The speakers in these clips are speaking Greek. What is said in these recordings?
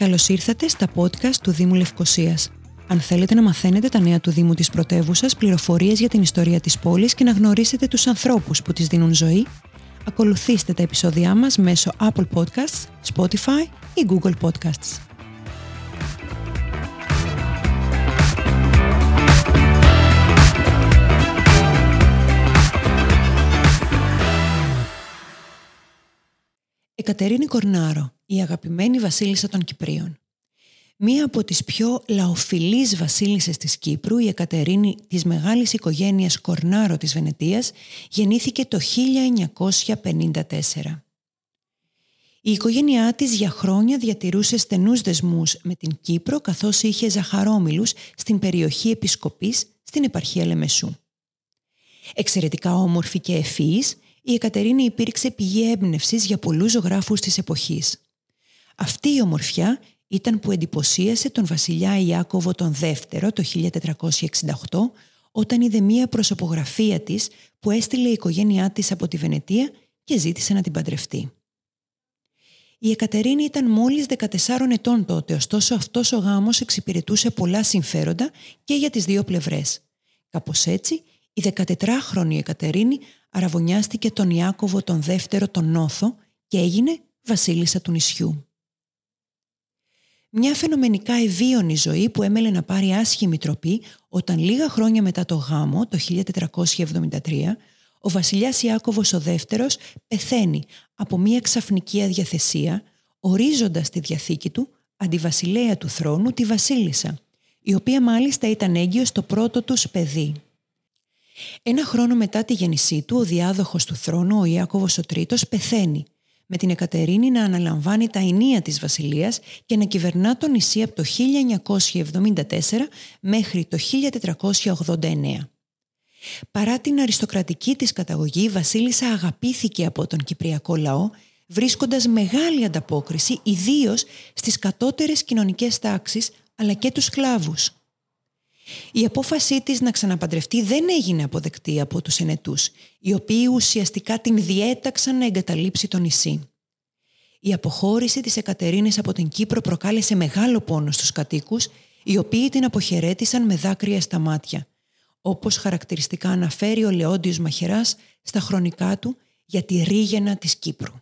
Καλώς ήρθατε στα podcast του Δήμου Λευκοσίας. Αν θέλετε να μαθαίνετε τα νέα του Δήμου της πρωτεύουσας, πληροφορίες για την ιστορία της πόλης και να γνωρίσετε τους ανθρώπους που της δίνουν ζωή, ακολουθήστε τα επεισόδια μας μέσω Apple Podcasts, Spotify ή Google Podcasts. Εκατερίνη Κορνάρο, η αγαπημένη βασίλισσα των Κυπρίων. Μία από τις πιο λαοφιλείς βασίλισσες της Κύπρου, η Εκατερίνη της μεγάλης οικογένειας Κορνάρο της Βενετίας, γεννήθηκε το 1954. Η οικογένειά της για χρόνια διατηρούσε στενούς δεσμούς με την Κύπρο καθώς είχε ζαχαρόμιλους στην περιοχή Επισκοπής στην επαρχία Λεμεσού. Εξαιρετικά όμορφη και ευφύης, η Εκατερίνη υπήρξε πηγή έμπνευσης για πολλούς ζωγράφους της εποχής. Αυτή η ομορφιά ήταν που εντυπωσίασε τον βασιλιά Ιάκωβο τον δεύτερο το 1468 όταν είδε μία προσωπογραφία της που έστειλε η οικογένειά της από τη Βενετία και ζήτησε να την παντρευτεί. Η Εκατερίνη ήταν μόλις 14 ετών τότε, ωστόσο αυτός ο γάμος εξυπηρετούσε πολλά συμφέροντα και για τις δύο πλευρές. Κάπως έτσι, η 14χρονη Εκατερίνη αραβωνιάστηκε τον Ιάκωβο τον δεύτερο τον Νόθο και έγινε βασίλισσα του νησιού. Μια φαινομενικά ευίωνη ζωή που έμελε να πάρει άσχημη τροπή όταν λίγα χρόνια μετά το γάμο, το 1473, ο βασιλιάς Ιάκωβος ο δεύτερος πεθαίνει από μια ξαφνική αδιαθεσία, ορίζοντας τη διαθήκη του αντιβασιλέα του θρόνου τη βασίλισσα, η οποία μάλιστα ήταν έγκυος στο πρώτο τους παιδί. Ένα χρόνο μετά τη γέννησή του, ο διάδοχος του θρόνου, ο Ιάκωβος ο Τρίτος, πεθαίνει, με την Εκατερίνη να αναλαμβάνει τα ενία της βασιλείας και να κυβερνά το νησί από το 1974 μέχρι το 1489. Παρά την αριστοκρατική της καταγωγή, η βασίλισσα αγαπήθηκε από τον κυπριακό λαό, βρίσκοντας μεγάλη ανταπόκριση ιδίως στις κατώτερες κοινωνικές τάξεις αλλά και τους σκλάβους. Η απόφασή της να ξαναπαντρευτεί δεν έγινε αποδεκτή από τους ενετούς, οι οποίοι ουσιαστικά την διέταξαν να εγκαταλείψει το νησί. Η αποχώρηση της Εκατερίνης από την Κύπρο προκάλεσε μεγάλο πόνο στους κατοίκους, οι οποίοι την αποχαιρέτησαν με δάκρυα στα μάτια, όπως χαρακτηριστικά αναφέρει ο Λεόντιος Μαχεράς στα χρονικά του για τη ρίγαινα της Κύπρου.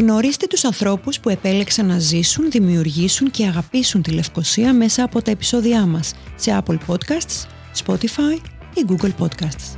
Γνωρίστε τους ανθρώπους που επέλεξαν να ζήσουν, δημιουργήσουν και αγαπήσουν τη Λευκοσία μέσα από τα επεισόδια μας σε Apple Podcasts, Spotify ή Google Podcasts.